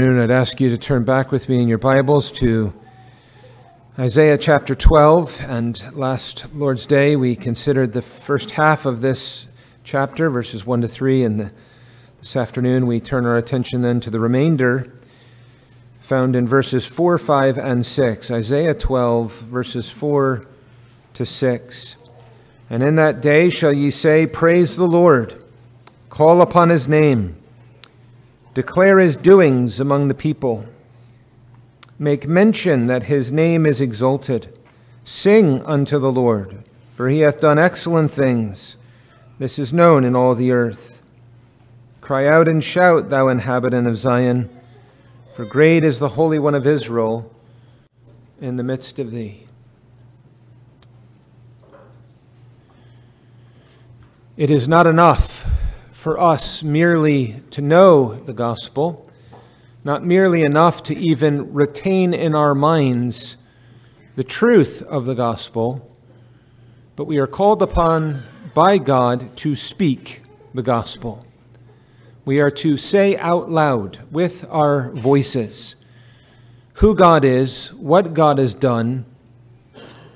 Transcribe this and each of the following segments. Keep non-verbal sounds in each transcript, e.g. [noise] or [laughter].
I'd ask you to turn back with me in your Bibles to Isaiah chapter 12. And last Lord's Day, we considered the first half of this chapter, verses 1 to 3. And this afternoon, we turn our attention then to the remainder found in verses 4, 5, and 6. Isaiah 12, verses 4 to 6. And in that day shall ye say, Praise the Lord, call upon his name. Declare his doings among the people. Make mention that his name is exalted. Sing unto the Lord, for he hath done excellent things. This is known in all the earth. Cry out and shout, thou inhabitant of Zion, for great is the Holy One of Israel in the midst of thee. It is not enough for us merely to know the gospel, not merely enough to even retain in our minds the truth of the gospel, but we are called upon by God to speak the gospel. We are to say out loud with our voices who God is, what God has done,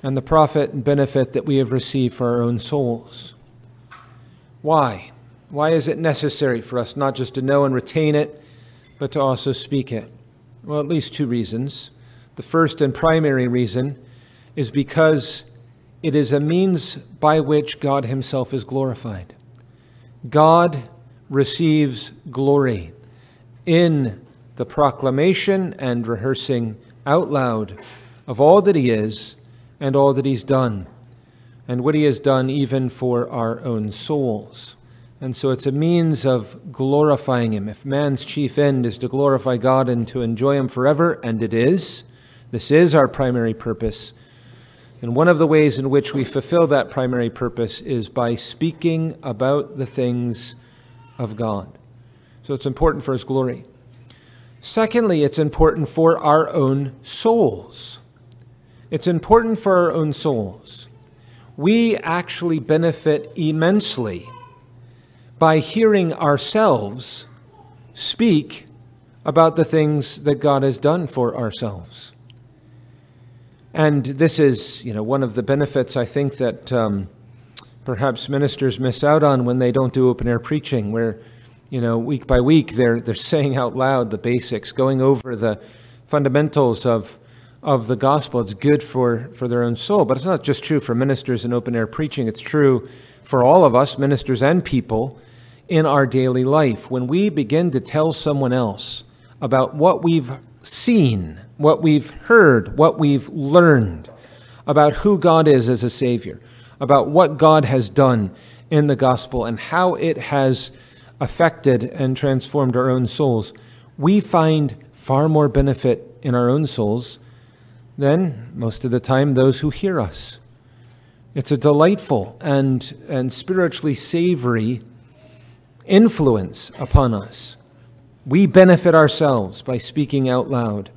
and the profit and benefit that we have received for our own souls. Why? Why is it necessary for us not just to know and retain it, but to also speak it? Well, at least two reasons. The first and primary reason is because it is a means by which God Himself is glorified. God receives glory in the proclamation and rehearsing out loud of all that He is and all that He's done, and what He has done even for our own souls. And so it's a means of glorifying Him. If man's chief end is to glorify God and to enjoy Him forever, and it is, this is our primary purpose. And one of the ways in which we fulfill that primary purpose is by speaking about the things of God. So it's important for His glory. Secondly, it's important for our own souls. It's important for our own souls. We actually benefit immensely by hearing ourselves speak about the things that God has done for ourselves. And this is, you know, one of the benefits I think that um, perhaps ministers miss out on when they don't do open air preaching, where, you know, week by week they're they're saying out loud the basics, going over the fundamentals of of the gospel. It's good for for their own soul, but it's not just true for ministers in open air preaching. It's true for all of us, ministers and people, in our daily life. When we begin to tell someone else about what we've seen, what we've heard, what we've learned about who God is as a Savior, about what God has done in the gospel and how it has affected and transformed our own souls, we find far more benefit in our own souls than most of the time those who hear us. It's a delightful and, and spiritually savory influence upon us. We benefit ourselves by speaking out loud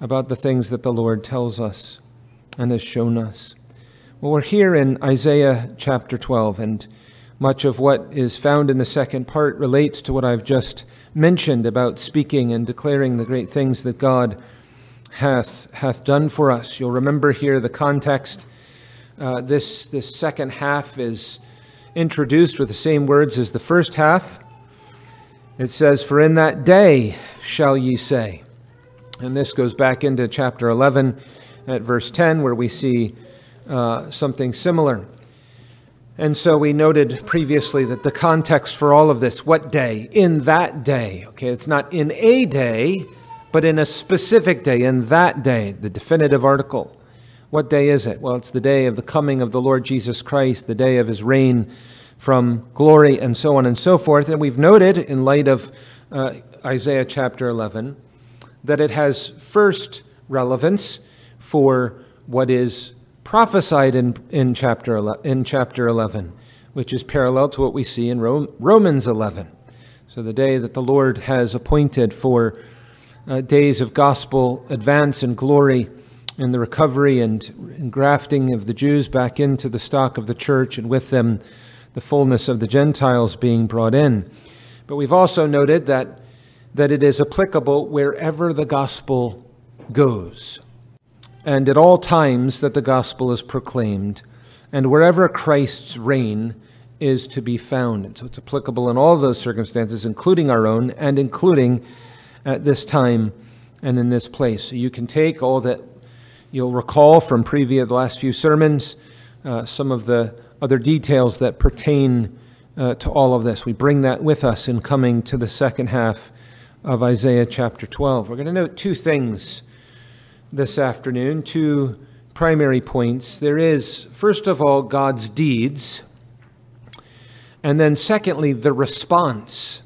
about the things that the Lord tells us and has shown us. Well, we're here in Isaiah chapter 12, and much of what is found in the second part relates to what I've just mentioned about speaking and declaring the great things that God hath, hath done for us. You'll remember here the context. Uh, this, this second half is introduced with the same words as the first half. It says, For in that day shall ye say. And this goes back into chapter 11 at verse 10, where we see uh, something similar. And so we noted previously that the context for all of this, what day? In that day. Okay, it's not in a day, but in a specific day, in that day, the definitive article. What day is it? Well, it's the day of the coming of the Lord Jesus Christ, the day of his reign from glory, and so on and so forth. And we've noted, in light of uh, Isaiah chapter 11, that it has first relevance for what is prophesied in, in, chapter, 11, in chapter 11, which is parallel to what we see in Romans 11. So, the day that the Lord has appointed for uh, days of gospel advance and glory in the recovery and grafting of the Jews back into the stock of the church, and with them the fullness of the Gentiles being brought in. But we've also noted that that it is applicable wherever the gospel goes, and at all times that the gospel is proclaimed, and wherever Christ's reign is to be found. And so it's applicable in all those circumstances, including our own, and including at this time and in this place. You can take all that you'll recall from previous the last few sermons, uh, some of the other details that pertain uh, to all of this. We bring that with us in coming to the second half of Isaiah chapter 12. We're going to note two things this afternoon, two primary points. There is, first of all, God's deeds, and then secondly, the response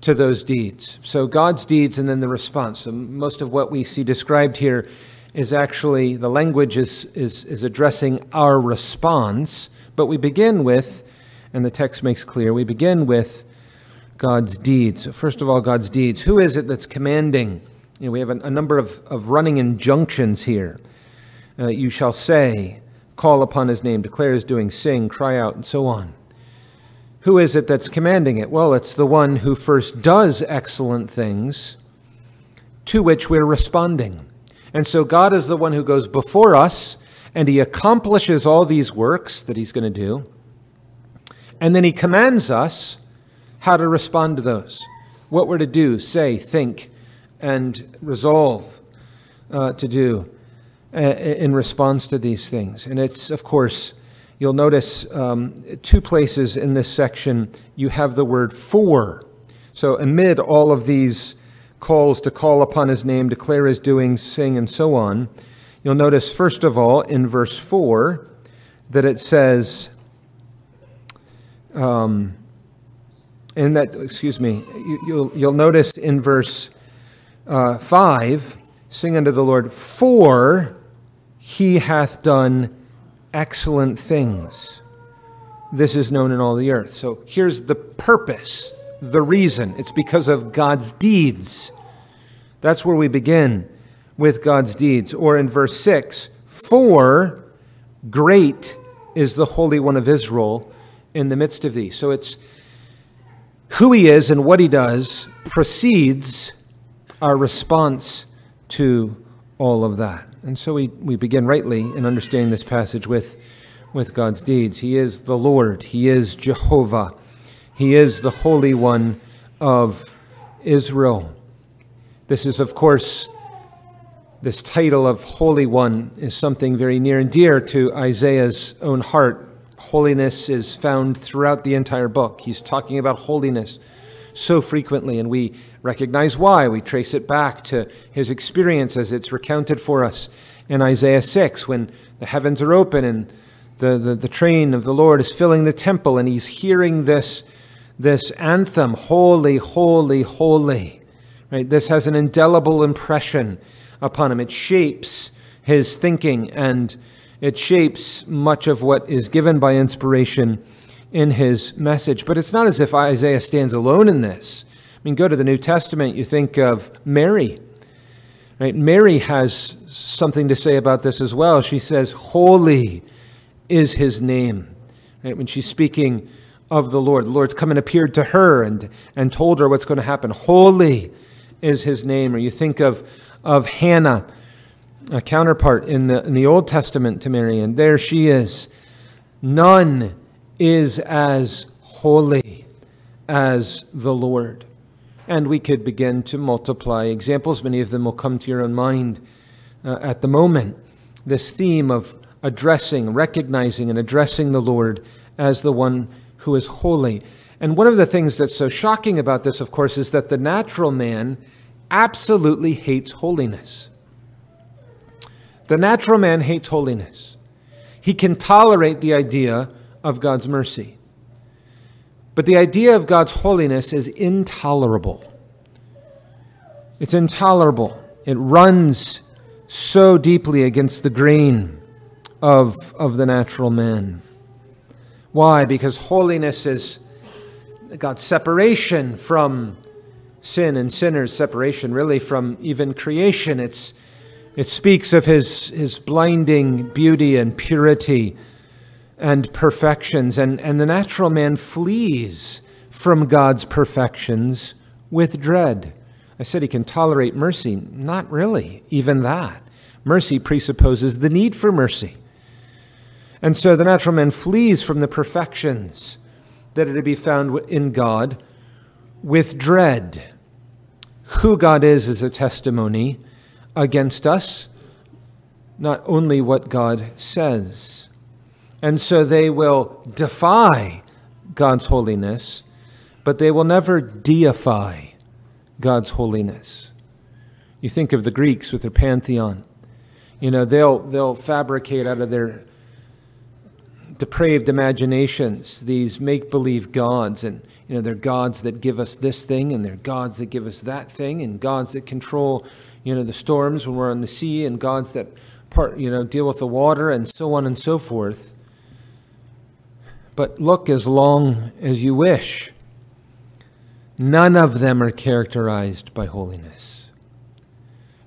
to those deeds. So, God's deeds and then the response. So most of what we see described here is actually the language is, is, is addressing our response, but we begin with and the text makes clear. We begin with God's deeds. First of all, God's deeds. Who is it that's commanding? You know, we have a, a number of, of running injunctions here. Uh, you shall say, call upon his name, declare his doing, sing, cry out, and so on. Who is it that's commanding it? Well, it's the one who first does excellent things to which we're responding. And so God is the one who goes before us and he accomplishes all these works that he's going to do. And then he commands us how to respond to those, what we're to do, say, think, and resolve uh, to do uh, in response to these things. And it's, of course, you'll notice um, two places in this section you have the word for. So, amid all of these calls to call upon his name, declare his doings, sing, and so on, you'll notice, first of all, in verse 4, that it says, um, in that, excuse me, you, will you'll, you'll notice in verse uh, 5 sing unto the Lord, for he hath done excellent things. This is known in all the earth. So here's the purpose, the reason. It's because of God's deeds. That's where we begin with God's deeds. Or in verse 6, for great is the Holy One of Israel in the midst of these. So it's who he is and what he does precedes our response to all of that. And so we, we begin rightly in understanding this passage with, with God's deeds. He is the Lord, He is Jehovah, He is the Holy One of Israel. This is, of course, this title of Holy One is something very near and dear to Isaiah's own heart Holiness is found throughout the entire book. He's talking about holiness so frequently, and we recognize why. We trace it back to his experience as it's recounted for us in Isaiah 6 when the heavens are open and the, the, the train of the Lord is filling the temple, and he's hearing this, this anthem Holy, holy, holy. Right? This has an indelible impression upon him. It shapes his thinking and it shapes much of what is given by inspiration in his message. But it's not as if Isaiah stands alone in this. I mean, go to the New Testament, you think of Mary. Right? Mary has something to say about this as well. She says, Holy is his name. Right? When she's speaking of the Lord, the Lord's come and appeared to her and, and told her what's going to happen. Holy is his name. Or you think of, of Hannah a counterpart in the, in the Old Testament to Mary, and there she is. None is as holy as the Lord. And we could begin to multiply examples. Many of them will come to your own mind uh, at the moment. This theme of addressing, recognizing, and addressing the Lord as the one who is holy. And one of the things that's so shocking about this, of course, is that the natural man absolutely hates holiness. The natural man hates holiness. He can tolerate the idea of God's mercy. But the idea of God's holiness is intolerable. It's intolerable. It runs so deeply against the grain of, of the natural man. Why? Because holiness is God's separation from sin and sinners, separation really from even creation. It's it speaks of his, his blinding beauty and purity and perfections, and, and the natural man flees from God's perfections with dread. I said he can tolerate mercy. Not really, even that. Mercy presupposes the need for mercy. And so the natural man flees from the perfections that are to be found in God with dread. Who God is is a testimony against us, not only what God says. And so they will defy God's holiness, but they will never deify God's holiness. You think of the Greeks with their pantheon. You know, they'll, they'll fabricate out of their depraved imaginations these make believe gods. And, you know, they're gods that give us this thing, and they're gods that give us that thing, and gods that control, you know, the storms when we're on the sea, and gods that, part, you know, deal with the water, and so on and so forth. But look as long as you wish. None of them are characterized by holiness.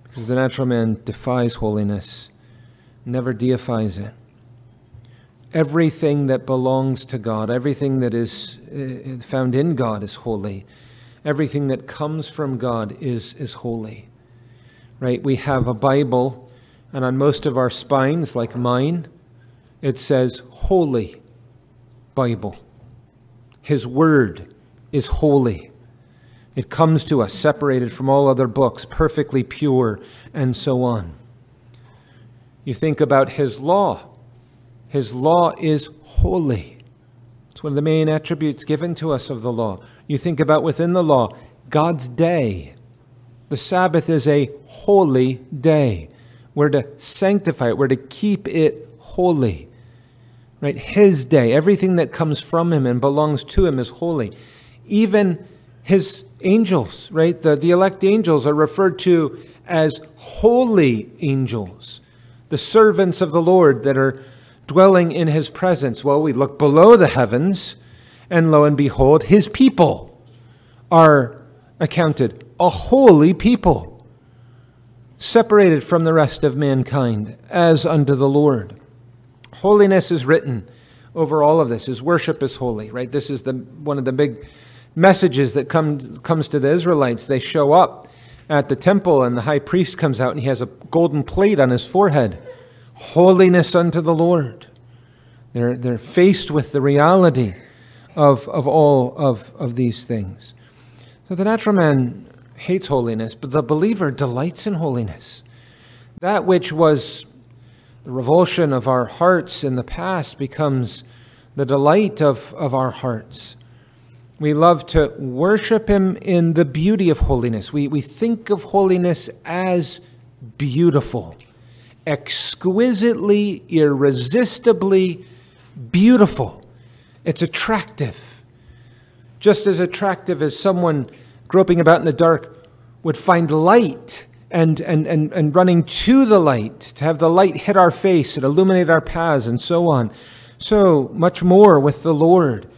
Because the natural man defies holiness, never deifies it. Everything that belongs to God, everything that is uh, found in God is holy. Everything that comes from God is, is holy. Right? We have a Bible, and on most of our spines, like mine, it says Holy Bible. His Word is holy. It comes to us separated from all other books, perfectly pure, and so on. You think about His law. His law is holy. It's one of the main attributes given to us of the law. You think about within the law, God's day. The Sabbath is a holy day. We're to sanctify it, we're to keep it holy right? His day, everything that comes from him and belongs to him is holy. Even his angels, right? The, the elect angels are referred to as holy angels, the servants of the Lord that are dwelling in his presence. Well, we look below the heavens, and lo and behold, his people are accounted a holy people, separated from the rest of mankind, as unto the Lord. Holiness is written over all of this. His worship is holy, right? This is the, one of the big messages that comes, comes to the Israelites. They show up at the temple, and the high priest comes out, and he has a golden plate on his forehead. Holiness unto the Lord. They're, they're faced with the reality of, of all of, of these things. So the natural man hates holiness, but the believer delights in holiness. That which was the revulsion of our hearts in the past becomes the delight of, of our hearts. We love to worship Him in the beauty of holiness. We, we think of holiness as beautiful, exquisitely, irresistibly beautiful. It's attractive. Just as attractive as someone groping about in the dark would find light and, and, and, and running to the light, to have the light hit our face and illuminate our paths, and so on. So much more with the Lord.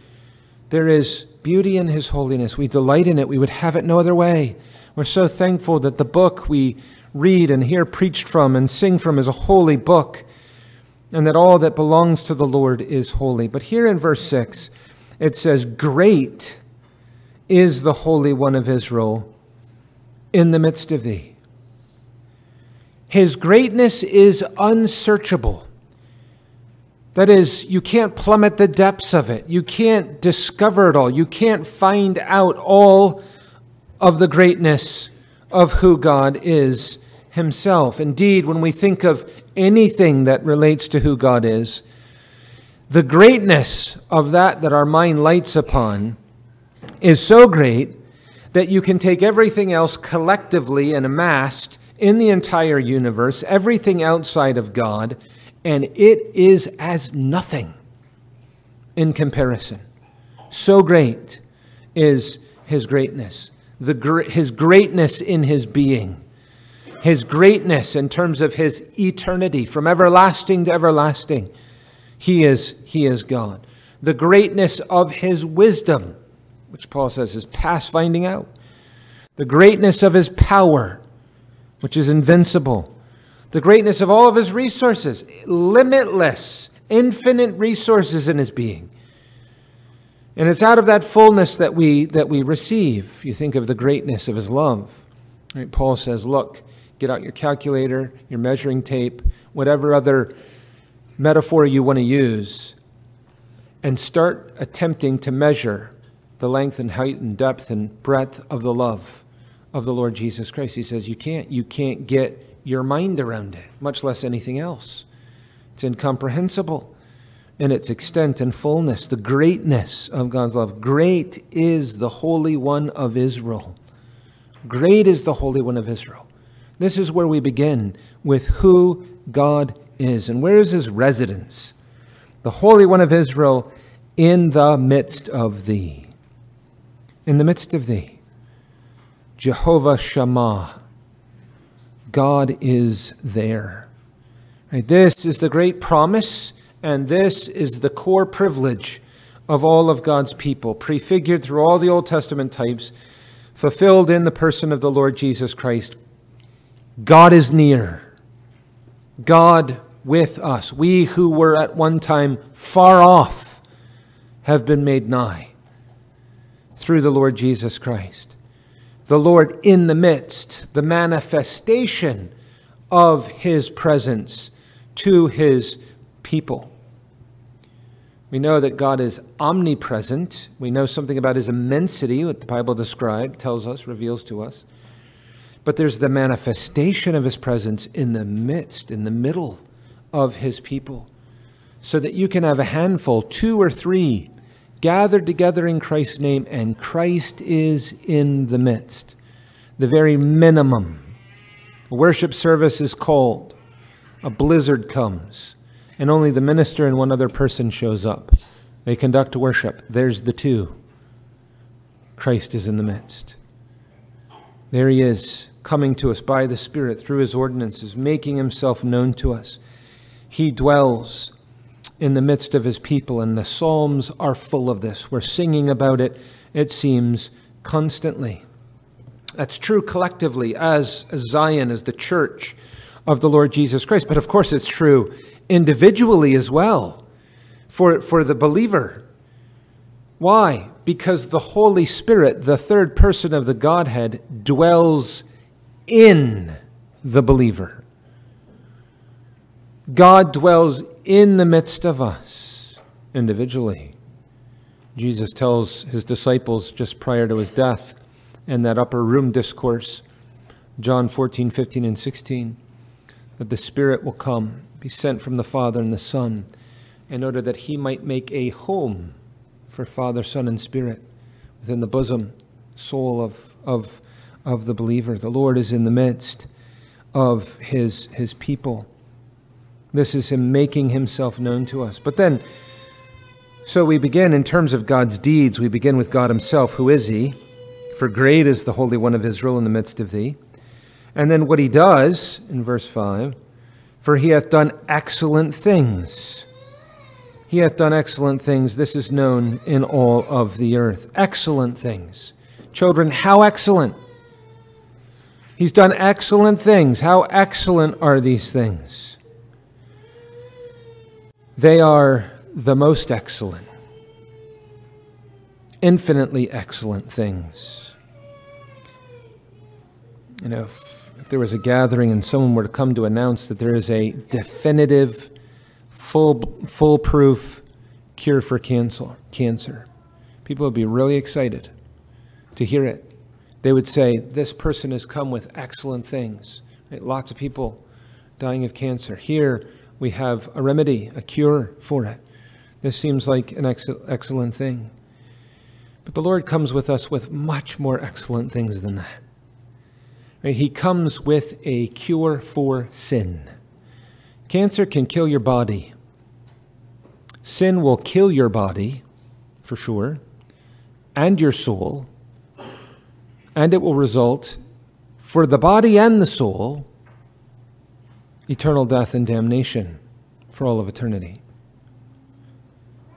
There is beauty in His holiness. We delight in it. We would have it no other way. We're so thankful that the book we read and hear preached from and sing from is a holy book, and that all that belongs to the Lord is holy. But here in verse 6, it says, Great is the Holy One of Israel in the midst of thee. His greatness is unsearchable. That is, you can't plummet the depths of it. You can't discover it all. You can't find out all of the greatness of who God is Himself. Indeed, when we think of anything that relates to who God is, the greatness of that that our mind lights upon is so great that you can take everything else collectively and amassed in the entire universe, everything outside of God, and it is as nothing in comparison. So great is his greatness, the, his greatness in his being, his greatness in terms of his eternity, from everlasting to everlasting. He is, he is God. The greatness of his wisdom, which Paul says is past finding out. The greatness of his power, which is invincible. The greatness of all of his resources, limitless, infinite resources in his being. And it's out of that fullness that we, that we receive. You think of the greatness of his love. Right? Paul says, Look, get out your calculator, your measuring tape, whatever other metaphor you want to use, and start attempting to measure the length and height and depth and breadth of the love of the Lord Jesus Christ. He says, You can't. You can't get your mind around it, much less anything else. It's incomprehensible in its extent and fullness, the greatness of God's love. Great is the Holy One of Israel. Great is the Holy One of Israel. This is where we begin with who God is and where is his residence. The Holy One of Israel in the midst of thee. In the midst of thee. Jehovah Shammah. God is there. Right, this is the great promise and this is the core privilege of all of God's people, prefigured through all the Old Testament types, fulfilled in the person of the Lord Jesus Christ. God is near. God with us. We who were at one time far off have been made nigh through the Lord Jesus Christ. The Lord in the midst, the manifestation of his presence to his people. We know that God is omnipresent. We know something about his immensity, what the Bible describes, tells us, reveals to us. But there's the manifestation of his presence in the midst, in the middle of his people, so that you can have a handful, two or three, gathered together in Christ's name, and Christ is in the midst. The very minimum. A worship service is called, a blizzard comes and only the minister and one other person shows up. They conduct worship. There's the two. Christ is in the midst. There he is, coming to us by the Spirit through his ordinances, making himself known to us. He dwells in the midst of his people, and the Psalms are full of this. We're singing about it, it seems, constantly. That's true collectively as Zion, as the church of the Lord Jesus Christ. But of course, it's true individually as well for, for the believer. Why? Because the Holy Spirit, the third person of the Godhead, dwells in the believer. God dwells in the midst of us individually. Jesus tells his disciples just prior to his death in that upper room discourse, John 14, 15, and 16, that the Spirit will come be sent from the Father and the Son in order that he might make a home for Father, Son, and Spirit within the bosom, soul of, of, of the believer. The Lord is in the midst of his, his people. This is him making himself known to us. But then, so we begin in terms of God's deeds, we begin with God himself. Who is he? For great is the Holy One of Israel in the midst of thee. And then what he does in verse 5 for he hath done excellent things. He hath done excellent things. This is known in all of the earth. Excellent things. Children, how excellent? He's done excellent things. How excellent are these things? They are the most excellent, infinitely excellent things. You know, there was a gathering and someone were to come to announce that there is a definitive, full, foolproof cure for cancer, cancer, people would be really excited to hear it. They would say, This person has come with excellent things. Right? Lots of people dying of cancer. Here we have a remedy, a cure for it. This seems like an ex- excellent thing. But the Lord comes with us with much more excellent things than that. He comes with a cure for sin. Cancer can kill your body. Sin will kill your body, for sure, and your soul, and it will result, for the body and the soul, eternal death and damnation for all of eternity.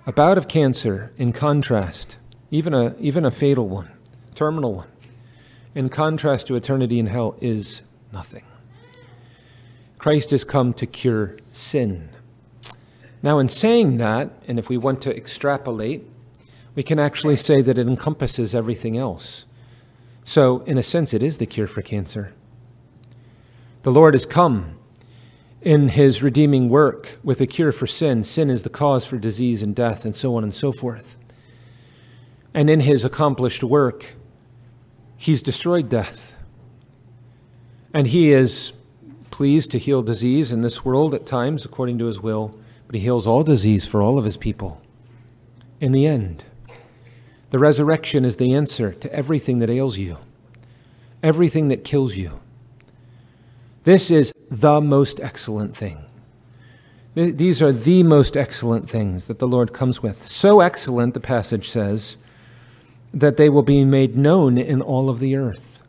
A bout of cancer, in contrast, even a, even a fatal one, terminal one, in contrast to eternity in hell, is nothing. Christ has come to cure sin. Now, in saying that, and if we want to extrapolate, we can actually say that it encompasses everything else. So, in a sense, it is the cure for cancer. The Lord has come in his redeeming work with a cure for sin. Sin is the cause for disease and death, and so on and so forth. And in his accomplished work, he's destroyed death. And he is pleased to heal disease in this world at times according to his will, but he heals all disease for all of his people. In the end, the resurrection is the answer to everything that ails you, everything that kills you. This is the most excellent thing. These are the most excellent things that the Lord comes with. So excellent, the passage says, that they will be made known in all of the earth.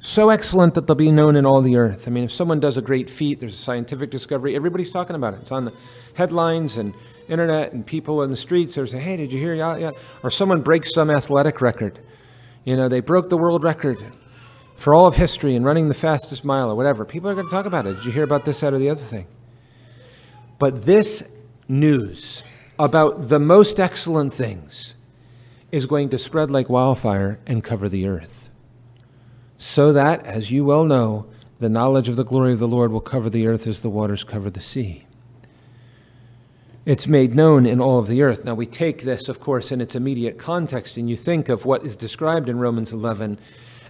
So excellent that they'll be known in all the earth. I mean, if someone does a great feat, there's a scientific discovery, everybody's talking about it. It's on the headlines and internet, and people in the streets They're saying, hey, did you hear? Yeah, yeah. Or someone breaks some athletic record. You know, they broke the world record for all of history and running the fastest mile or whatever. People are going to talk about it. Did you hear about this, that, or the other thing? But this news about the most excellent things is going to spread like wildfire and cover the earth. So that, as you well know, the knowledge of the glory of the Lord will cover the earth as the waters cover the sea. It's made known in all of the earth. Now, we take this, of course, in its immediate context, and you think of what is described in Romans 11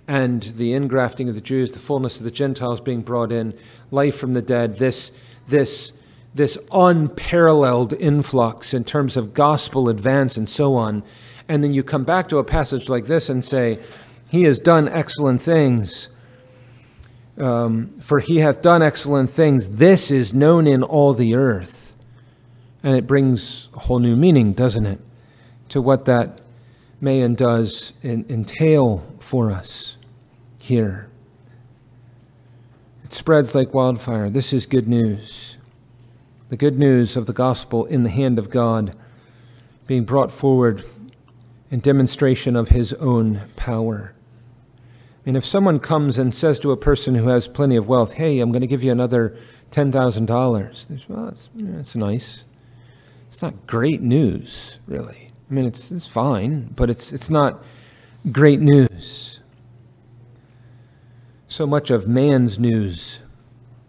and the ingrafting of the Jews, the fullness of the Gentiles being brought in, life from the dead, this, this, this unparalleled influx in terms of gospel advance and so on and then you come back to a passage like this and say, He has done excellent things. Um, for he hath done excellent things. This is known in all the earth. And it brings a whole new meaning, doesn't it, to what that may and does entail for us here. It spreads like wildfire. This is good news. The good news of the gospel in the hand of God being brought forward in demonstration of his own power. And if someone comes and says to a person who has plenty of wealth, hey, I'm going to give you another $10,000, well, that's, that's nice. It's not great news, really. I mean, it's, it's fine, but it's, it's not great news. So much of man's news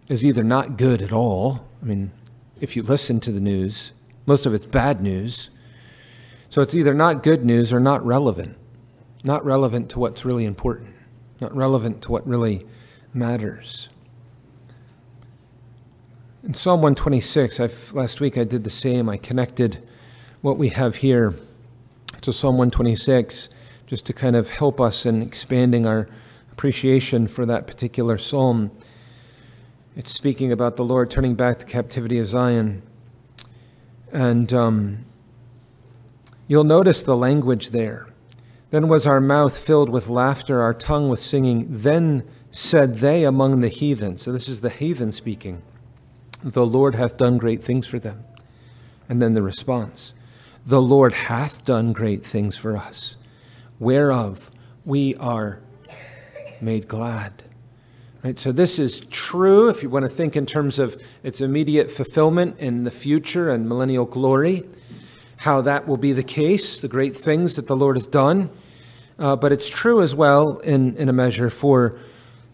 is either not good at all. I mean, if you listen to the news, most of it's bad news, so it's either not good news or not relevant, not relevant to what's really important, not relevant to what really matters. In Psalm 126, I've, last week I did the same. I connected what we have here to Psalm 126 just to kind of help us in expanding our appreciation for that particular psalm. It's speaking about the Lord turning back the captivity of Zion. And um, You'll notice the language there. Then was our mouth filled with laughter, our tongue with singing. Then said they among the heathen. So this is the heathen speaking. The Lord hath done great things for them. And then the response The Lord hath done great things for us, whereof we are made glad. Right, so this is true if you want to think in terms of its immediate fulfillment in the future and millennial glory how that will be the case, the great things that the Lord has done. Uh, but it's true as well, in, in a measure, for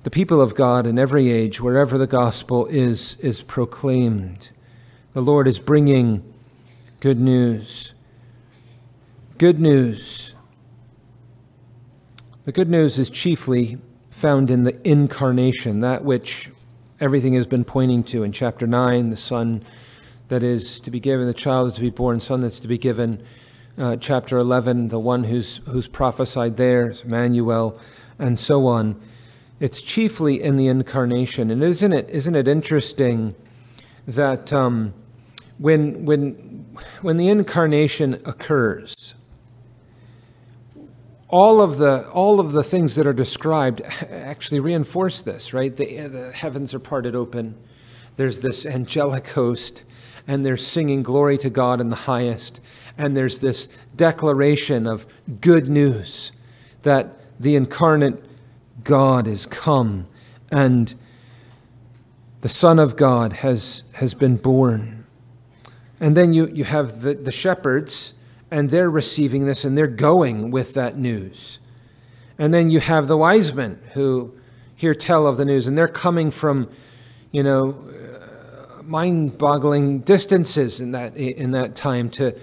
the people of God in every age, wherever the gospel is, is proclaimed. The Lord is bringing good news. Good news. The good news is chiefly found in the incarnation, that which everything has been pointing to in chapter 9, the Son that is to be given, the child is to be born, son that's to be given. Uh, chapter 11, the one who's, who's prophesied there is Emmanuel, and so on. It's chiefly in the incarnation. And isn't it, isn't it interesting that um, when, when, when the incarnation occurs, all of the all of the things that are described actually reinforce this right the, the heavens are parted open there's this angelic host and they're singing glory to God in the highest. And there's this declaration of good news that the incarnate God is come and the Son of God has, has been born. And then you, you have the, the shepherds and they're receiving this and they're going with that news. And then you have the wise men who hear tell of the news, and they're coming from, you know, mind-boggling distances in that in that time to,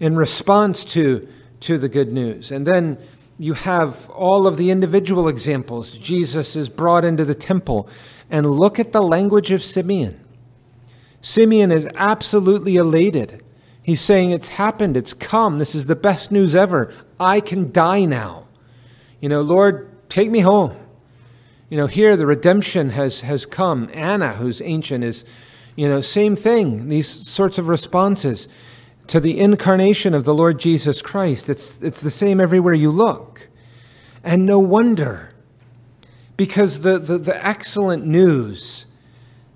in response to to the good news. And then you have all of the individual examples. Jesus is brought into the temple, and look at the language of Simeon. Simeon is absolutely elated. He's saying, It's happened, it's come, this is the best news ever. I can die now. You know, Lord, take me home. You know, here the redemption has, has come. Anna, who's ancient, is, you know, same thing, these sorts of responses to the incarnation of the Lord Jesus Christ. It's, it's the same everywhere you look. And no wonder, because the, the, the excellent news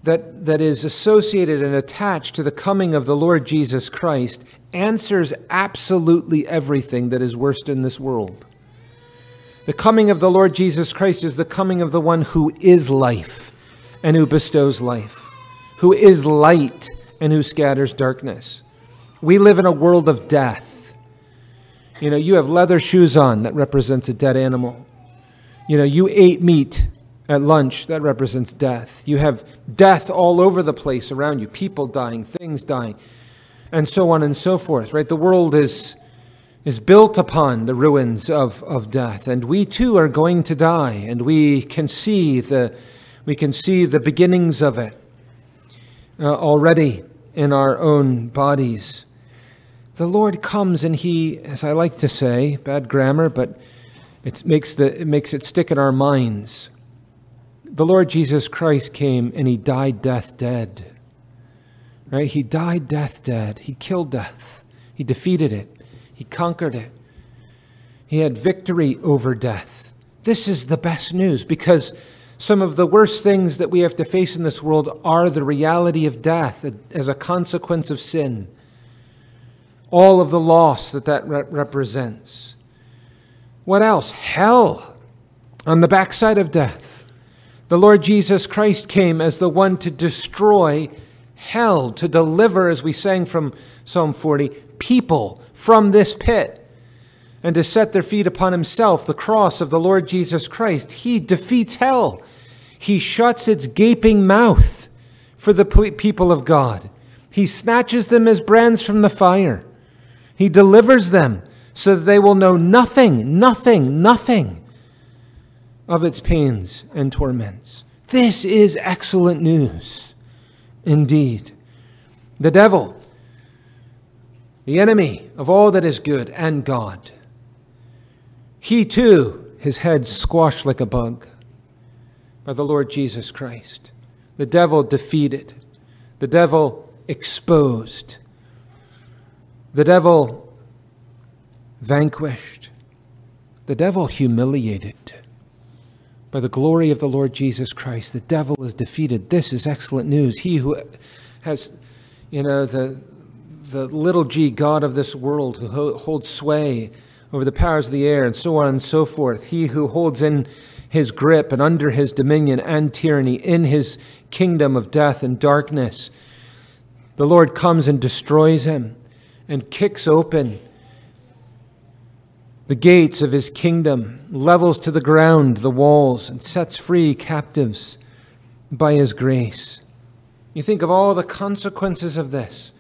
that, that is associated and attached to the coming of the Lord Jesus Christ answers absolutely everything that is worst in this world. The coming of the Lord Jesus Christ is the coming of the one who is life and who bestows life, who is light and who scatters darkness. We live in a world of death. You know, you have leather shoes on that represents a dead animal. You know, you ate meat at lunch that represents death. You have death all over the place around you, people dying, things dying, and so on and so forth, right? The world is is built upon the ruins of, of death. And we too are going to die, and we can see the, we can see the beginnings of it uh, already in our own bodies. The Lord comes and He, as I like to say, bad grammar, but it makes, the, it makes it stick in our minds. The Lord Jesus Christ came and He died death dead. Right? He died death dead. He killed death. He defeated it. He conquered it. He had victory over death. This is the best news because some of the worst things that we have to face in this world are the reality of death as a consequence of sin. All of the loss that that re- represents. What else? Hell on the backside of death. The Lord Jesus Christ came as the one to destroy hell, to deliver, as we sang from Psalm 40, people from this pit and to set their feet upon himself, the cross of the Lord Jesus Christ. He defeats hell. He shuts its gaping mouth for the people of God. He snatches them as brands from the fire. He delivers them so that they will know nothing, nothing, nothing of its pains and torments. This is excellent news indeed. The devil the enemy of all that is good and God. He too, his head squashed like a bug by the Lord Jesus Christ. The devil defeated, the devil exposed, the devil vanquished, the devil humiliated. By the glory of the Lord Jesus Christ, the devil is defeated. This is excellent news. He who has, you know, the, the little g God of this world who holds sway over the powers of the air and so on and so forth. He who holds in his grip and under his dominion and tyranny in his kingdom of death and darkness. The Lord comes and destroys him and kicks open the gates of his kingdom, levels to the ground the walls, and sets free captives by his grace. You think of all the consequences of this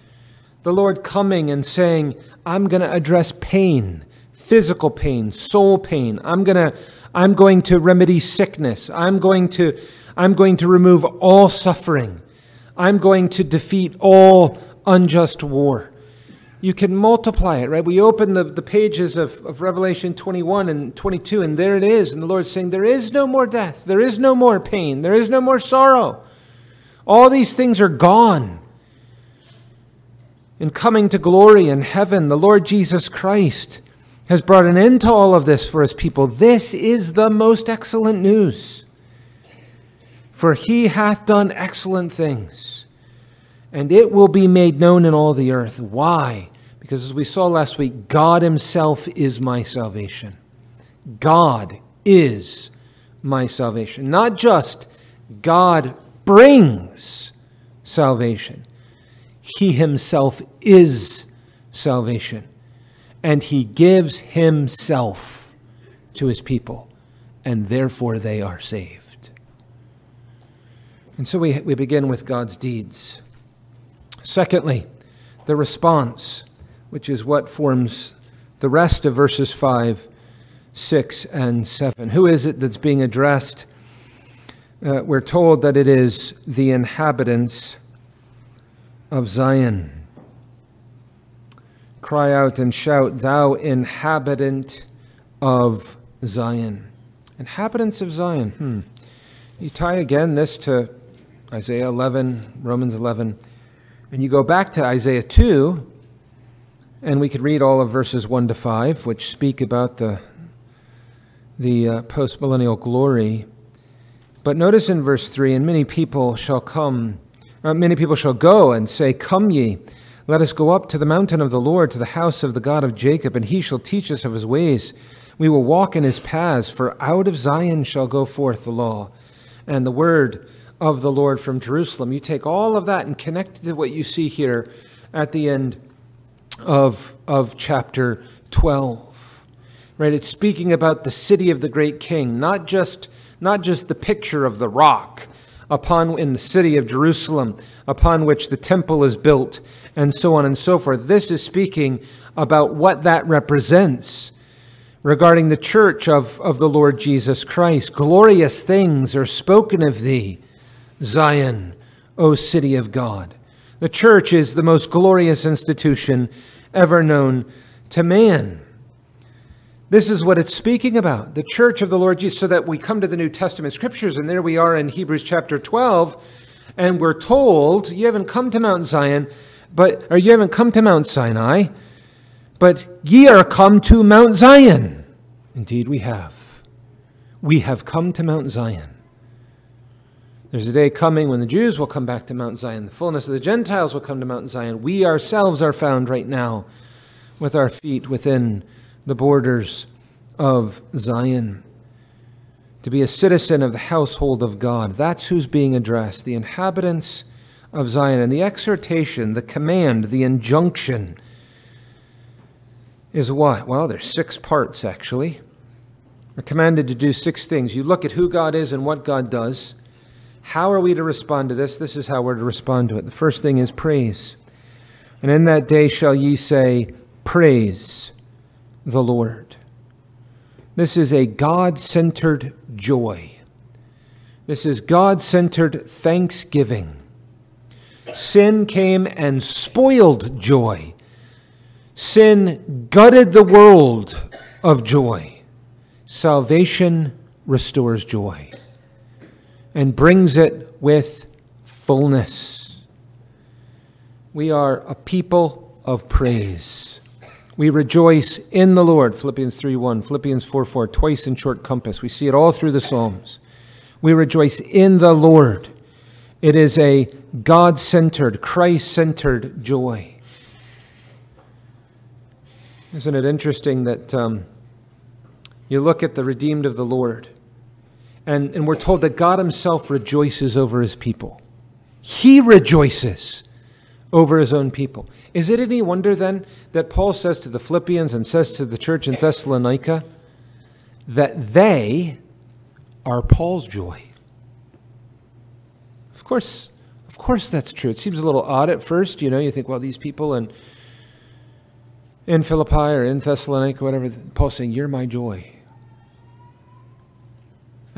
the Lord coming and saying, I'm going to address pain, physical pain, soul pain. I'm going to I'm going to remedy sickness. I'm going to I'm going to remove all suffering. I'm going to defeat all unjust war. You can multiply it, right? We open the, the pages of, of Revelation 21 and 22, and there it is. And the Lord's saying, There is no more death. There is no more pain. There is no more sorrow. All these things are gone in coming to glory in heaven, the Lord Jesus Christ has brought an end to all of this for his people. This is the most excellent news. For he hath done excellent things, and it will be made known in all the earth. Why? Because as we saw last week, God himself is my salvation. God is my salvation. Not just God brings salvation. He himself is salvation. And he gives himself to his people, and therefore they are saved. And so we, we begin with God's deeds. Secondly, the response, which is what forms the rest of verses 5, 6, and 7. Who is it that's being addressed? Uh, we're told that it is the inhabitants of Zion. Cry out and shout, Thou inhabitant of Zion. Inhabitants of Zion. Hmm. You tie again this to Isaiah 11, Romans 11, and you go back to Isaiah 2, and we could read all of verses 1 to 5, which speak about the, the uh, postmillennial glory. But notice in verse 3 And many people shall come, uh, many people shall go and say, Come ye, let us go up to the mountain of the Lord, to the house of the God of Jacob, and he shall teach us of his ways. We will walk in his paths, for out of Zion shall go forth the law and the word of the Lord from Jerusalem. You take all of that and connect it to what you see here at the end of, of chapter 12. Right? It's speaking about the city of the great king, not just, not just the picture of the rock upon in the city of Jerusalem upon which the temple is built and so on and so forth. This is speaking about what that represents regarding the church of, of the Lord Jesus Christ. Glorious things are spoken of thee, Zion, O city of God. The church is the most glorious institution ever known to man. This is what it's speaking about the church of the Lord Jesus, so that we come to the New Testament scriptures, and there we are in Hebrews chapter 12, and we're told, You haven't come to Mount Zion, but, or you haven't come to Mount Sinai, but ye are come to Mount Zion. Indeed, we have. We have come to Mount Zion. There's a day coming when the Jews will come back to Mount Zion. The fullness of the Gentiles will come to Mount Zion. We ourselves are found right now with our feet within the borders of Zion. To be a citizen of the household of God. That's who's being addressed. The inhabitants of Zion. And the exhortation, the command, the injunction is what? Well, there's six parts actually. We're commanded to do six things. You look at who God is and what God does. How are we to respond to this? This is how we're to respond to it. The first thing is praise. And in that day shall ye say, Praise the Lord. This is a God centered joy. This is God centered thanksgiving. Sin came and spoiled joy. Sin gutted the world of joy. Salvation restores joy and brings it with fullness. We are a people of praise. We rejoice in the Lord, Philippians 3 1, Philippians 4 4, twice in short compass. We see it all through the Psalms. We rejoice in the Lord. It is a God centered, Christ centered joy. Isn't it interesting that um, you look at the redeemed of the Lord? And, and we're told that God Himself rejoices over His people. He rejoices over His own people. Is it any wonder then that Paul says to the Philippians and says to the church in Thessalonica that they are Paul's joy? Of course, of course that's true. It seems a little odd at first, you know, you think, well, these people in, in Philippi or in Thessalonica, whatever, Paul's saying, You're my joy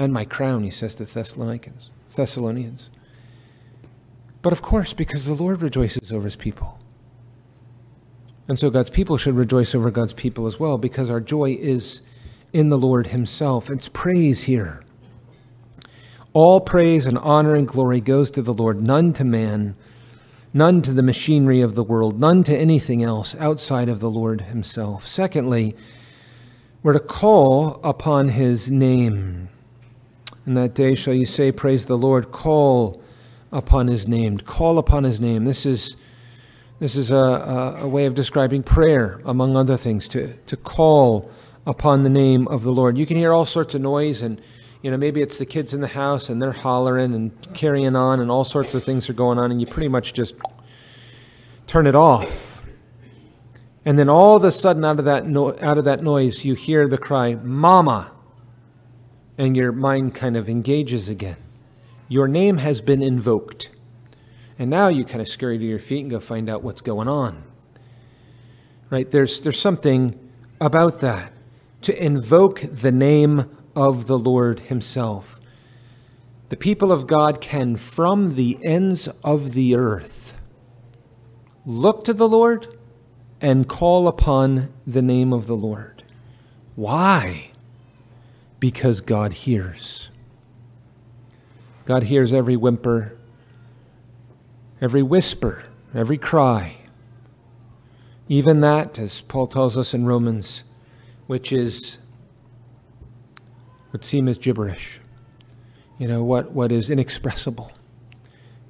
and my crown, he says to Thessalonians. Thessalonians. But of course, because the Lord rejoices over his people. And so God's people should rejoice over God's people as well, because our joy is in the Lord himself. It's praise here. All praise and honor and glory goes to the Lord, none to man, none to the machinery of the world, none to anything else outside of the Lord himself. Secondly, we're to call upon his name. In that day shall you say, Praise the Lord, call upon his name. Call upon his name. This is, this is a, a, a way of describing prayer, among other things, to, to call upon the name of the Lord. You can hear all sorts of noise, and you know maybe it's the kids in the house and they're hollering and carrying on, and all sorts of things are going on, and you pretty much just turn it off. And then all of a sudden, out of that, no- out of that noise, you hear the cry, Mama! And your mind kind of engages again. Your name has been invoked. And now you kind of scurry to your feet and go find out what's going on. Right? There's, there's something about that. To invoke the name of the Lord Himself. The people of God can, from the ends of the earth, look to the Lord and call upon the name of the Lord. Why? Because God hears. God hears every whimper, every whisper, every cry. Even that, as Paul tells us in Romans, which is would seem as gibberish. You know, what, what is inexpressible,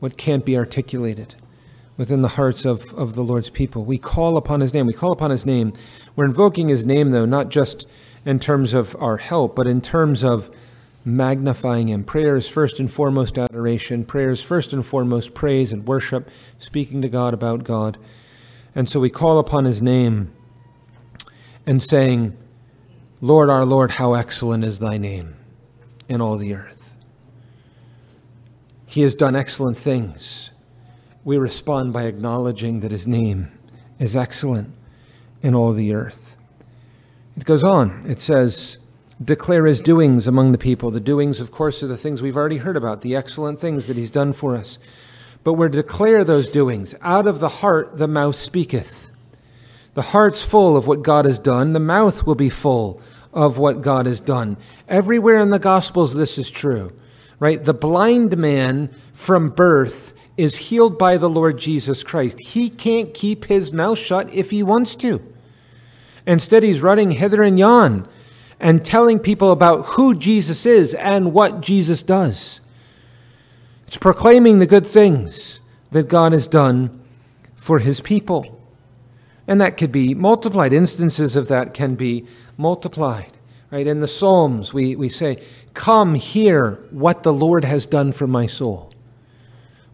what can't be articulated within the hearts of, of the Lord's people. We call upon his name. We call upon his name. We're invoking his name, though, not just in terms of our help, but in terms of magnifying him. Prayer is first and foremost adoration. Prayer is first and foremost praise and worship, speaking to God about God. And so we call upon his name and saying, Lord, our Lord, how excellent is thy name in all the earth. He has done excellent things. We respond by acknowledging that his name is excellent in all the earth. It goes on. It says, Declare his doings among the people. The doings, of course, are the things we've already heard about, the excellent things that he's done for us. But we're to declare those doings. Out of the heart, the mouth speaketh. The heart's full of what God has done, the mouth will be full of what God has done. Everywhere in the Gospels, this is true, right? The blind man from birth is healed by the Lord Jesus Christ. He can't keep his mouth shut if he wants to. Instead, he's running hither and yon and telling people about who Jesus is and what Jesus does. It's proclaiming the good things that God has done for his people. And that could be multiplied. Instances of that can be multiplied. Right? In the Psalms, we, we say, Come hear what the Lord has done for my soul.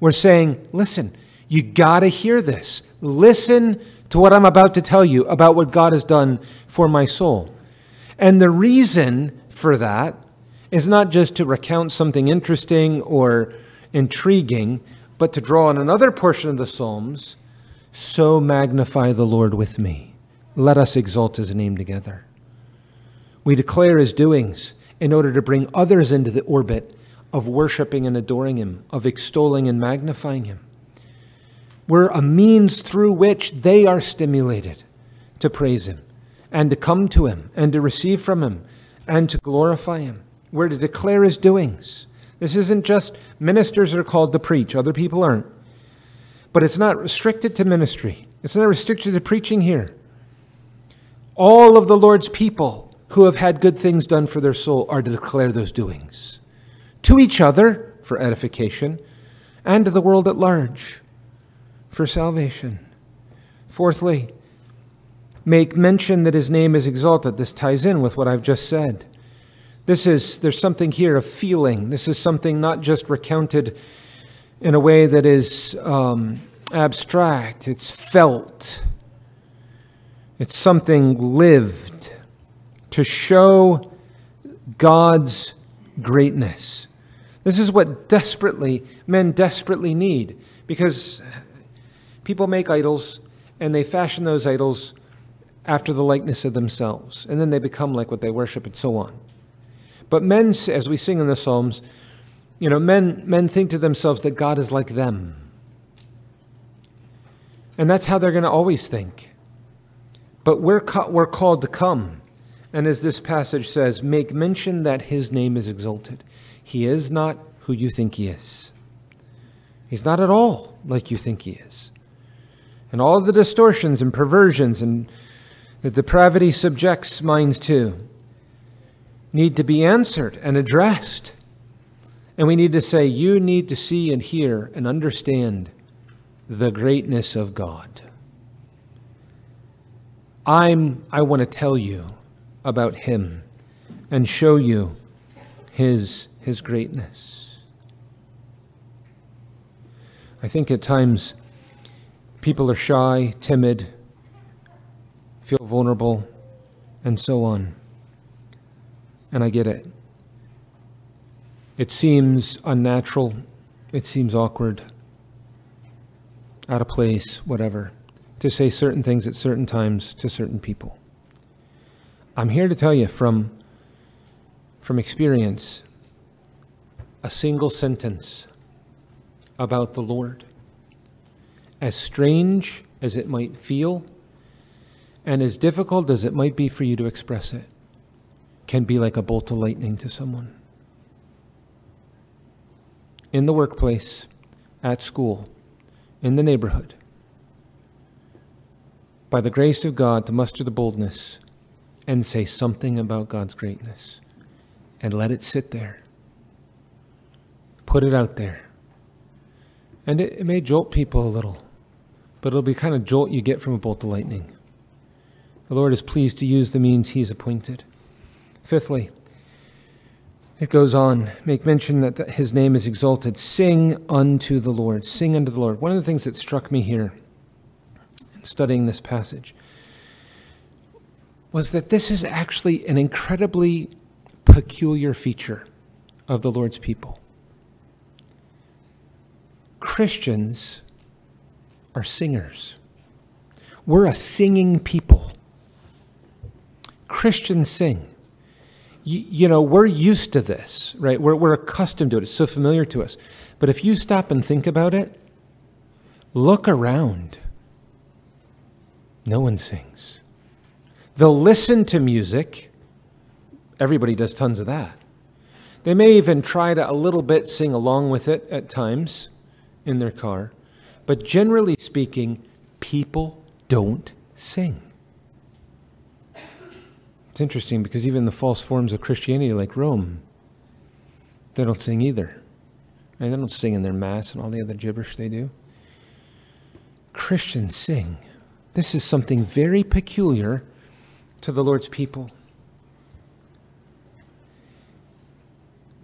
We're saying, Listen, you got to hear this. Listen to what I'm about to tell you about what God has done for my soul. And the reason for that is not just to recount something interesting or intriguing, but to draw on another portion of the Psalms so magnify the Lord with me. Let us exalt his name together. We declare his doings in order to bring others into the orbit of worshiping and adoring him, of extolling and magnifying him. We're a means through which they are stimulated to praise him and to come to him and to receive from him and to glorify him. We're to declare his doings. This isn't just ministers are called to preach, other people aren't. But it's not restricted to ministry, it's not restricted to preaching here. All of the Lord's people who have had good things done for their soul are to declare those doings to each other for edification and to the world at large for salvation. Fourthly, make mention that his name is exalted. This ties in with what I've just said. This is, there's something here of feeling. This is something not just recounted in a way that is um, abstract, it's felt, it's something lived to show God's greatness. This is what desperately, men desperately need because people make idols and they fashion those idols after the likeness of themselves, and then they become like what they worship and so on. But men, as we sing in the Psalms, you know, men, men think to themselves that God is like them. And that's how they're going to always think. But we're, ca- we're called to come. And as this passage says, make mention that his name is exalted. He is not who you think he is. He's not at all like you think he is. And all the distortions and perversions and the depravity subjects minds to need to be answered and addressed. And we need to say, You need to see and hear and understand the greatness of God. I'm, I want to tell you about Him and show you His, His greatness. I think at times people are shy, timid, feel vulnerable, and so on. And I get it. It seems unnatural, it seems awkward, out of place, whatever, to say certain things at certain times to certain people. I'm here to tell you from, from experience a single sentence about the Lord, as strange as it might feel, and as difficult as it might be for you to express it, can be like a bolt of lightning to someone in the workplace, at school, in the neighborhood, by the grace of God, to muster the boldness and say something about God's greatness and let it sit there. Put it out there. And it, it may jolt people a little, but it'll be kind of jolt you get from a bolt of lightning. The Lord is pleased to use the means He's appointed. Fifthly, it goes on, make mention that his name is exalted. Sing unto the Lord. Sing unto the Lord. One of the things that struck me here in studying this passage was that this is actually an incredibly peculiar feature of the Lord's people. Christians are singers. We're a singing people. Christians sing you, you, know, we're used to this, right? We're, we're accustomed to it. It's so familiar to us. But if you stop and think about it, look around. No one sings. They'll listen to music. Everybody does tons of that. They may even try to a little bit sing along with it at times in their car. But generally speaking, people don't sing. It's interesting because even the false forms of Christianity, like Rome, they don't sing either. They don't sing in their Mass and all the other gibberish they do. Christians sing. This is something very peculiar to the Lord's people.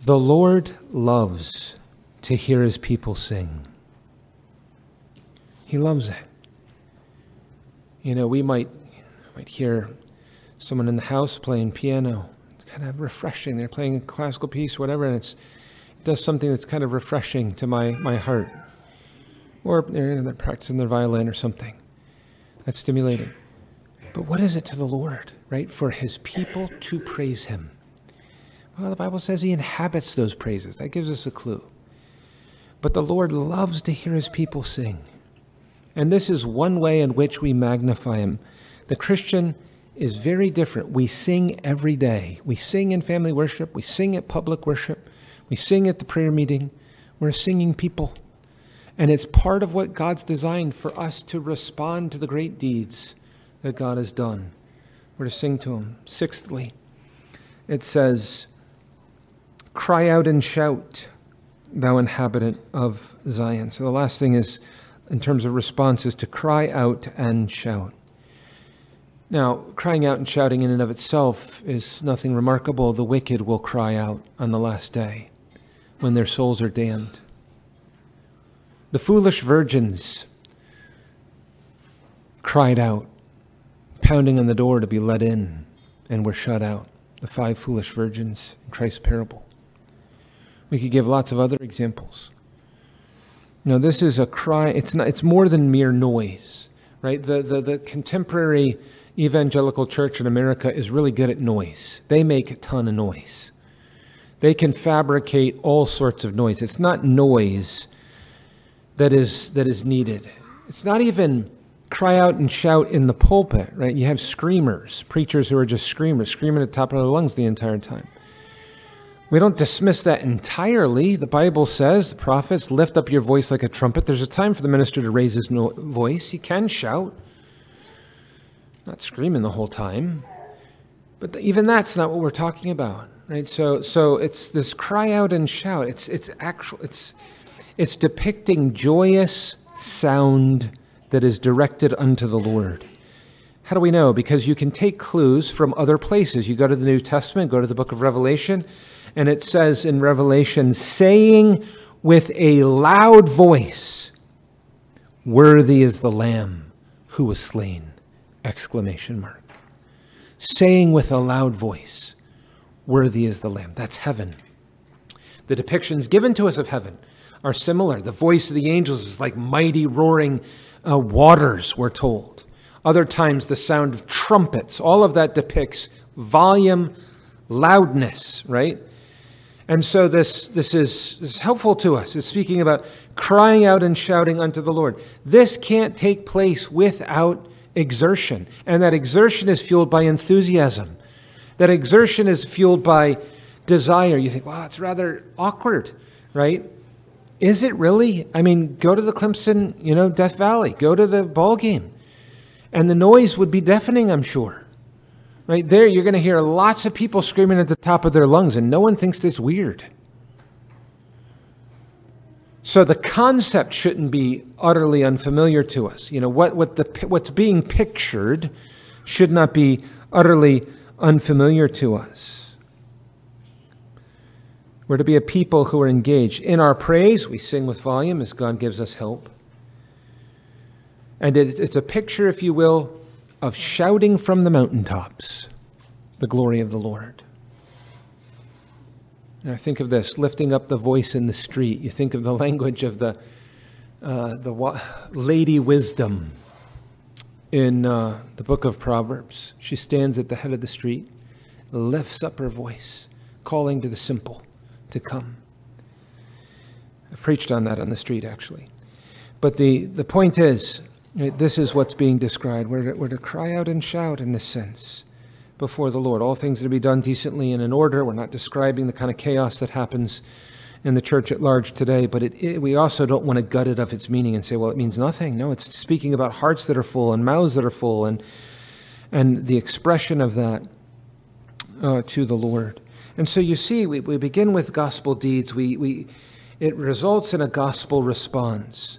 The Lord loves to hear his people sing. He loves it. You know, we might, might hear someone in the house playing piano. It's kind of refreshing. They're playing a classical piece, whatever, and it's, it does something that's kind of refreshing to my, my heart. Or they're, they're practicing their violin or something. That's stimulating. But what is it to the Lord, right? For his people to praise him. Well, the Bible says he inhabits those praises. That gives us a clue. But the Lord loves to hear his people sing. And this is one way in which we magnify him. The Christian is very different. We sing every day. We sing in family worship, we sing at public worship, we sing at the prayer meeting. We're singing people. And it's part of what God's designed for us to respond to the great deeds that God has done. We're to sing to Him. Sixthly, it says, Cry out and shout, thou inhabitant of Zion. So the last thing is, in terms of response, is to cry out and shout. Now, crying out and shouting in and of itself is nothing remarkable. The wicked will cry out on the last day when their souls are damned. The foolish virgins cried out, pounding on the door to be let in, and were shut out. The five foolish virgins in Christ's parable. We could give lots of other examples. Now, this is a cry, it's, not, it's more than mere noise, right? The, the, the contemporary evangelical church in America is really good at noise. They make a ton of noise. They can fabricate all sorts of noise. It's not noise that is, that is needed. It's not even cry out and shout in the pulpit, right? You have screamers, preachers who are just screamers, screaming at the top of their lungs the entire time. We don't dismiss that entirely. The Bible says, the prophets, lift up your voice like a trumpet. There's a time for the minister to raise his no- voice. He can shout not screaming the whole time. But even that's not what we're talking about, right? So, so it's this cry out and shout. It's, it's actual, it's, it's depicting joyous sound that is directed unto the Lord. How do we know? Because you can take clues from other places. You go to the New Testament, go to the book of Revelation, and it says in Revelation, saying with a loud voice, Worthy is the Lamb who was slain Exclamation mark. Saying with a loud voice, Worthy is the Lamb. That's heaven. The depictions given to us of heaven are similar. The voice of the angels is like mighty roaring uh, waters, we're told. Other times, the sound of trumpets. All of that depicts volume, loudness, right? And so this, this, is, this is helpful to us. It's speaking about crying out and shouting unto the Lord. This can't take place without exertion. And that exertion is fueled by enthusiasm. That exertion is fueled by desire. You think, wow, it's rather awkward, right? Is it really? I mean, go to the Clemson, you know, Death Valley, go to the ball game, and the noise would be deafening, I'm sure. Right there, you're going to hear lots of people screaming at the top of their lungs, and no one thinks it's weird. So the concept shouldn't be utterly unfamiliar to us. You know, what, what the, what's being pictured should not be utterly unfamiliar to us. We're to be a people who are engaged. In our praise, we sing with volume as God gives us help. And it's a picture, if you will, of shouting from the mountaintops the glory of the Lord. And I think of this lifting up the voice in the street. You think of the [laughs] language of the, uh, the wa- Lady Wisdom in uh, the book of Proverbs. She stands at the head of the street, lifts up her voice, calling to the simple to come. I've preached on that on the street, actually. But the, the point is, this is what's being described. We're to, we're to cry out and shout in this sense before the Lord. All things are to be done decently and in order. We're not describing the kind of chaos that happens in the church at large today, but it, it, we also don't want to gut it of its meaning and say, well, it means nothing. No, it's speaking about hearts that are full and mouths that are full and, and the expression of that uh, to the Lord. And so you see, we, we begin with gospel deeds. We, we, it results in a gospel response.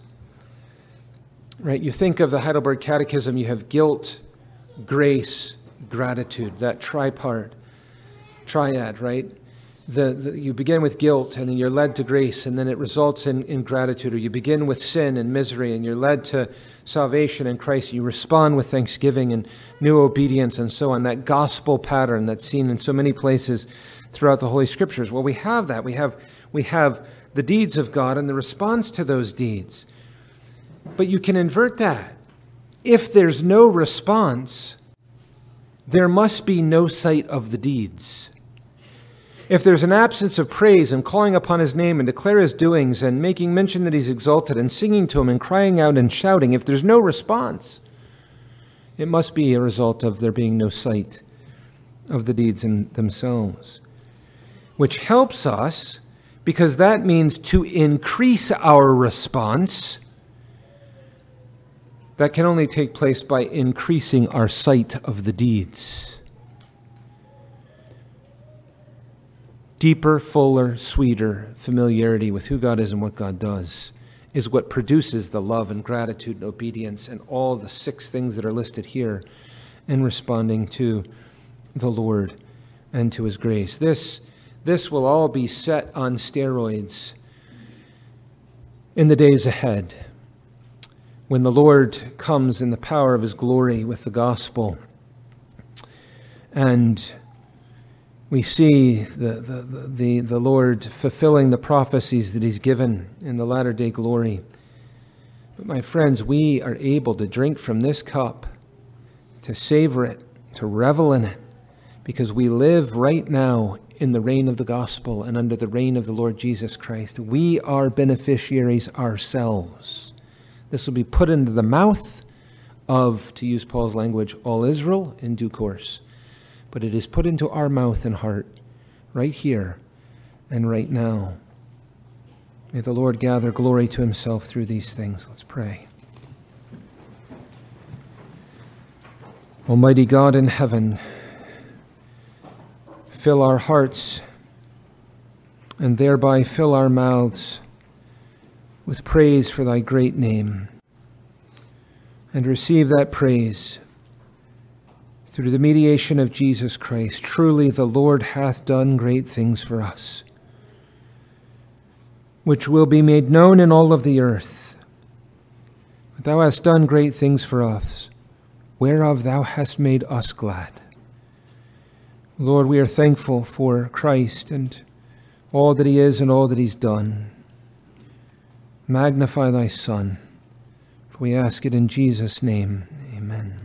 Right? You think of the Heidelberg Catechism, you have guilt, grace, gratitude, that tripart, triad, right? The, the, you begin with guilt and then you're led to grace and then it results in, in gratitude or you begin with sin and misery and you're led to salvation in christ you respond with thanksgiving and new obedience and so on that gospel pattern that's seen in so many places throughout the holy scriptures well we have that we have we have the deeds of god and the response to those deeds but you can invert that if there's no response there must be no sight of the deeds if there's an absence of praise and calling upon his name and declare his doings and making mention that he's exalted and singing to him and crying out and shouting, if there's no response, it must be a result of there being no sight of the deeds in themselves. Which helps us because that means to increase our response. That can only take place by increasing our sight of the deeds. deeper, fuller, sweeter familiarity with who God is and what God does is what produces the love and gratitude and obedience and all the six things that are listed here in responding to the Lord and to his grace. This, this will all be set on steroids in the days ahead when the Lord comes in the power of his glory with the gospel and we see the, the, the, the Lord fulfilling the prophecies that He's given in the latter day glory. But, my friends, we are able to drink from this cup, to savor it, to revel in it, because we live right now in the reign of the gospel and under the reign of the Lord Jesus Christ. We are beneficiaries ourselves. This will be put into the mouth of, to use Paul's language, all Israel in due course but it is put into our mouth and heart right here and right now. May the Lord gather glory to himself through these things. Let's pray. Almighty God in heaven, fill our hearts and thereby fill our mouths with praise for thy great name. And receive that praise through the mediation of Jesus Christ. Truly, the Lord hath done great things for us, which will be made known in all of the earth. Thou hast done great things for us, whereof thou hast made us glad. Lord, we are thankful for Christ and all that he is and all that he's done. Magnify thy Son, for we ask it in Jesus' name. Amen.